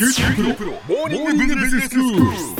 九州大学モーニングビジネススクール。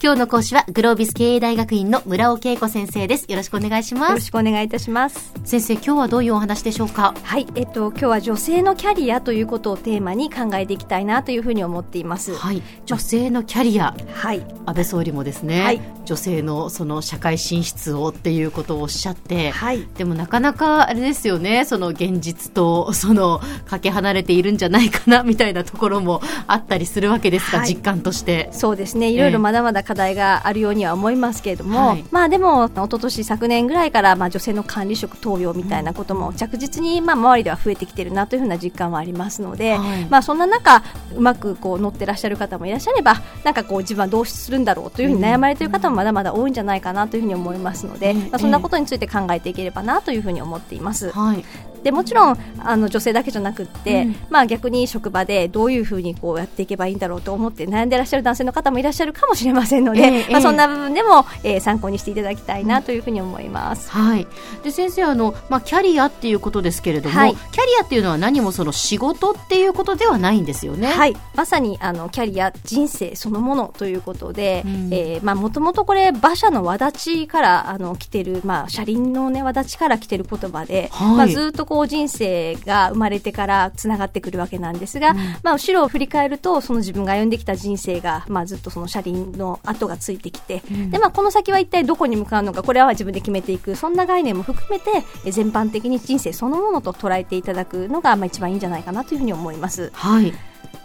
今日の講師はグロービス経営大学院の村尾恵子先生です。よろしくお願いします。よろしくお願いいたします。先生今日はどういうお話でしょうか？はい。えっと今日は女性のキャリアということをテーマに考えていきたいなというふうに思っています。はい。女性のキャリア。はい。安倍総理もですね、はい、女性のその社会進出をっていうことをおっしゃって、はい、でもなかなかあれですよね。その現実とそのかけ離れているんじゃないかなみたいなところもあったりするわけですか、はい、実感として。そうですね。いろいろまだまだ課題があるようには思いますけれども、はい、まあでも一昨年昨年ぐらいからまあ女性の管理職登用みたいなことも着実にまあ周りでは増えてきてるなというふうな実感はありますので、はい、まあそんな中うまくこう乗ってらっしゃる方もいらっしゃればなんかこう自分はどうするんだろうというふうに悩まれている方もまだまだ多いんじゃないかなというふうに思いますので、まあ、そんなことについて考えていければなというふうに思っています。はい、でもちろんあの女性だけじゃなくって、うん、まあ、逆に職場でどういうふうにこうやっていけばいいんだろうと思って悩んでらっしゃる男性の方もいらっしゃるかもしれませんので、えー、まあ、そんな部分でも、えー、参考にしていただきたいなというふうに思います。はい、で先生あの、まあ、キャリアっていうことですけれども、はい、キャリアっていうのは何もその仕事っていうことではないんですよね。はい、まさにあのキャリア人生そのものということで、うん、えー、まあもともとこれ馬車の輪立ちからあの来てるまあ車輪のね輪立ちから来てる言葉で、はい、まあずっとこう人生が生まれてからつながってくるわけなんですが、うん、まあ、後ろを振り返るとその自分が歩んできた人生が、まあ、ずっとその車輪の跡がついてきて、うん、でまあ、この先は一体どこに向かうのかこれは自分で決めていくそんな概念も含めて全般的に人生そのものと捉えていただくのが、まあ、一番いいんじゃないかなというふうに思います。はい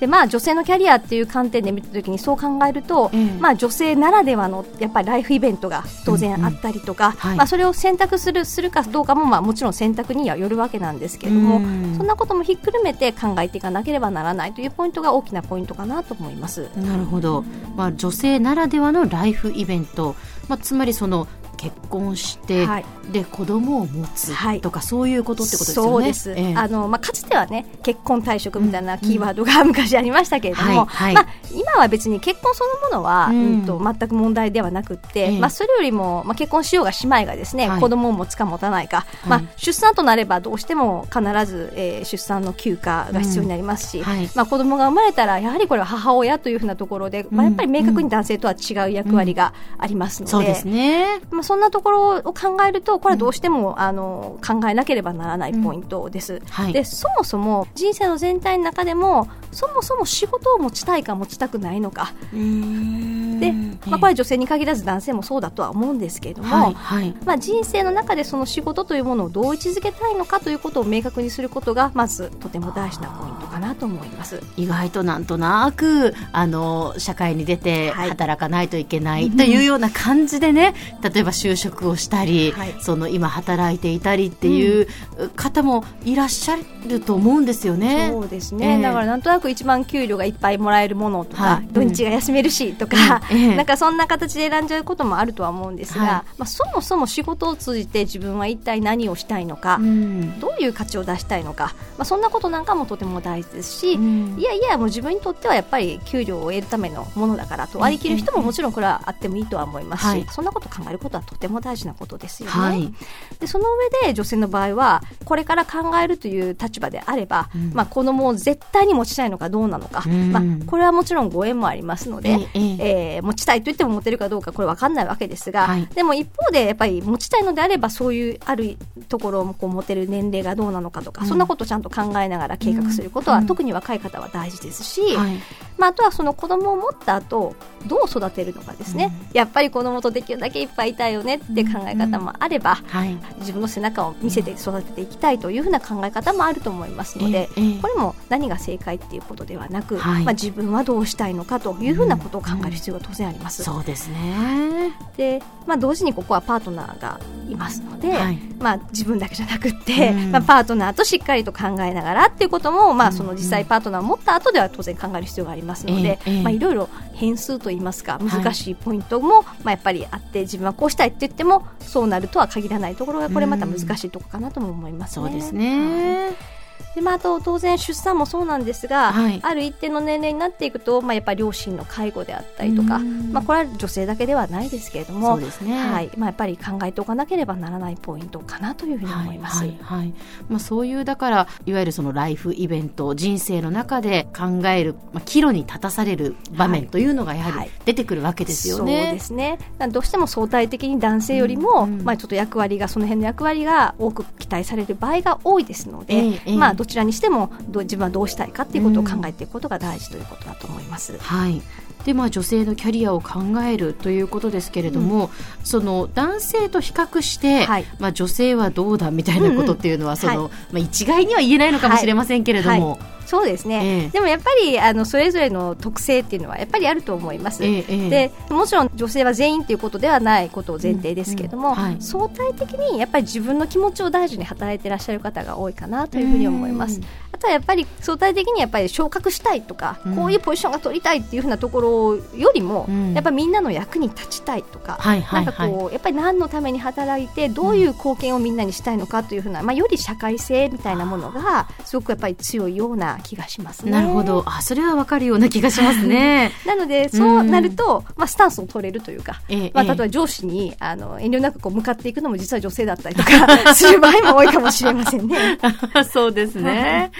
でまあ、女性のキャリアっていう観点で見たときにそう考えると、まあ、女性ならではのやっぱりライフイベントが当然あったりとか、まあ、それを選択するするかどうかも、まあ、もちろん選択にはよるわけなんですけれども、そんなこともひっくるめて考えていかなければならないというポイントが大きなポイントかなと思います。なるほど、まあ、女性ならではのライフイベント、まあ、つまりその結婚して、はい、で子供を持つとか、はい、そういうことってことですよね。そうです。えー、あのまあかつてはね結婚退職みたいなキーワードが 昔ありましたけれども、はい、まあ今は別に結婚そのものは、うん、と全く問題ではなくて、えー、まあそれよりもまあ結婚しようが姉妹がですね、子供を持つか持たないか、まあ出産となればどうしても必ず、えー、出産の休暇が必要になりますし、うん、まあ子供が生まれたらやはりこれは母親というふうなところで、まあやっぱり明確に男性とは違う役割がありますので、そうですね。まあそんなところを考えるとこれはどうしても、うん、あの考えなければならないポイントです、うんはい、でそもそも人生の全体の中でもそもそも仕事を持ちたいか持ちたくないのか。で、まあ、これは女性に限らず男性もそうだとは思うんですけれども、はいはい、まあ、人生の中でその仕事というものをどう位置づけたいのかということを明確にすることがまずとても大事なポイントかなと思います。意外となんとなくあの社会に出て働かないといけないというような感じでね、例えば就職をしたたり、はい、その今働いていたりっていう方もいらっしゃると思うんですよね。そうですね、えー、だからなんとなく一番給料がいっぱいもらえるものとか、はい、土日が休めるしとか、うん、なんかそんな形で選んじゃうこともあるとは思うんですが、はい、まあ、そもそも仕事を通じて自分は一体何をしたいのか、うん、どういう価値を出したいのか、まあ、そんなことなんかもとても大事ですし、うん、いやいやもう自分にとってはやっぱり給料を得るためのものだからと割り切る人ももちろんこれはあってもいいとは思いますし、そんなこと考えることはとても大事なことですよね。はい、でその上で女性の場合はこれから考えるという立場であれば、うん、まあ、子供を絶対に持ちたいのかどうなのか、うん、まあ、これはもちろんご縁もありますので、ええー、持ちたいと言っても持てるかどうかこれ分かんないわけですが、はい、でも一方でやっぱり持ちたいのであればそういうあるところをこう持てる年齢がどうなのかとか、うん、そんなことをちゃんと考えながら計画することは、特に若い方は大事ですし、はい、まあ、あとはその子供を持った後どう育てるのかですね、やっぱり子供とできるだけいっぱいいたいよねって考え方もあれば、はい、自分の背中を見せて育てていきたいというふうな考え方もあると思いますので、えー、これも何が正解っていうことではなく、はい、まあ、自分はどうしたいのかというふうなことを考える必要が当然あります。そうですね。で、まあ、同時にここはパートナーがいますので、はい、まあ、自分だけじゃなくて、まあ、パートナーとしっかりと考えながらっていうことも、まあ、その実際パートナーを持った後では当然考える必要がありますので、まあ、いろいろ変数といいますか難しいポイントも、まあ、やっぱりあって自分はこうしたいって言ってもそうなるとは限らないところがこれまた難しいところかなとも思います、ね、そうですねでまあ、あと当然出産もそうなんですが、はい、ある一定の年齢になっていくと、まあ、やっぱり両親の介護であったりとか、まあ、これは女性だけではないですけれども、ね、はい。まあ、やっぱり考えておかなければならないポイントかなというふうに思います、はいはい、まあ、そういうだからいわゆるそのライフイベント人生の中で考える、まあ、岐路に立たされる場面というのがやはり出てくるわけですよね。そうですね。どうしても相対的に男性よりも、うん。うん、まあ、ちょっと役割がその辺の役割が多く期待される場合が多いですので、えーえー、まあ、どちらにしてもど自分はどうしたいかっていうことを考えていくことが大事ということだと思います。はい。でまあ、女性のキャリアを考えるということですけれども、うん、その男性と比較して、はい、まあ、女性はどうだみたいなことっていうのは、その、まあ、一概には言えないのかもしれませんけれども。はいそうですね、えー、でもやっぱりあのそれぞれの特性っていうのはやっぱりあると思います、えー、でもちろん女性は全員ということではないことを前提ですけれども、うんうんはい、相対的にやっぱり自分の気持ちを大事に働いていらっしゃる方が多いかなというふうに思います。あとはやっぱり相対的にやっぱり昇格したいとか、うん、こういうポジションが取りたいっていうふうなところよりも、うん、やっぱりみんなの役に立ちたいとか、はいはいはい、なんかこうやっぱり何のために働いてどういう貢献をみんなにしたいのかというふうな、まあ、より社会性みたいなものがすごくやっぱり強いような気がしますね。なるほど。あそれはわかるような気がしますね。なのでそうなると、まあ、スタンスを取れるというか、えまあ、例えば上司にあの遠慮なくこう向かっていくのも実は女性だったりとか する場合も多いかもしれませんね。そうですね、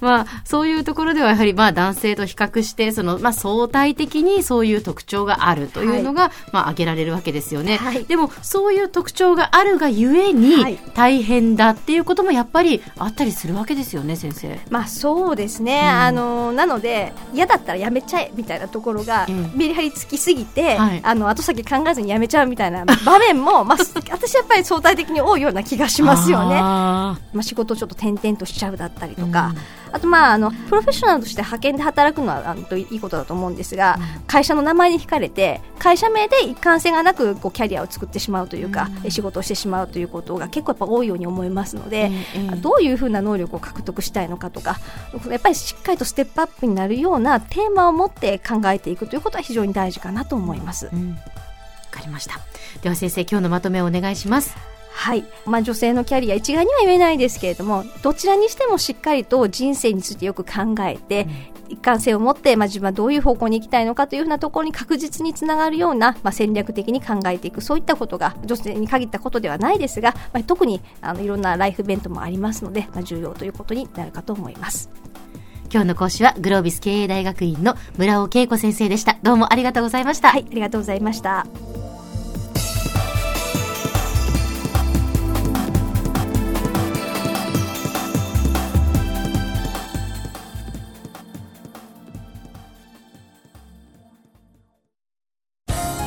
まあ、そういうところではやはりまあ男性と比較してその、まあ、相対的にそういう特徴があるというのが、はい、まあ、挙げられるわけですよね、はい、でもそういう特徴があるがゆえに大変だっていうこともやっぱりあったりするわけですよね先生。まあ、そうですね、うん、あのなので嫌だったらやめちゃえみたいなところが、メリハリつきすぎて、はい、あの後先考えずにやめちゃうみたいな場面も、まあ、私やっぱり相対的に多いような気がしますよね。あまあ、仕事ちょっと転々としちゃうだったりとか、うん、あとまああのプロフェッショナルとして派遣で働くのはあのいいことだと思うんですが、うん、会社の名前に惹かれて会社名で一貫性がなくこうキャリアを作ってしまうというか、うん、仕事をしてしまうということが結構やっぱ多いように思いますので、どういうふうな能力を獲得したいのかとかやっぱりしっかりとステップアップになるようなテーマを持って考えていくということは非常に大事かなと思います。わ、かりました。では先生今日のまとめをお願いしますはい、まあ、女性のキャリア一概には言えないですけれどもどちらにしてもしっかりと人生についてよく考えて、うん、一貫性を持って、まあ、自分はどういう方向に行きたいのかというふうなところに確実につながるような、まあ、戦略的に考えていくそういったことが女性に限ったことではないですが、まあ、特にあのいろんなライフイベントもありますので、まあ、重要ということになるかと思います。今日の講師はグロービス経営大学院の村尾恵子先生でした。どうもありがとうございました。はいありがとうございました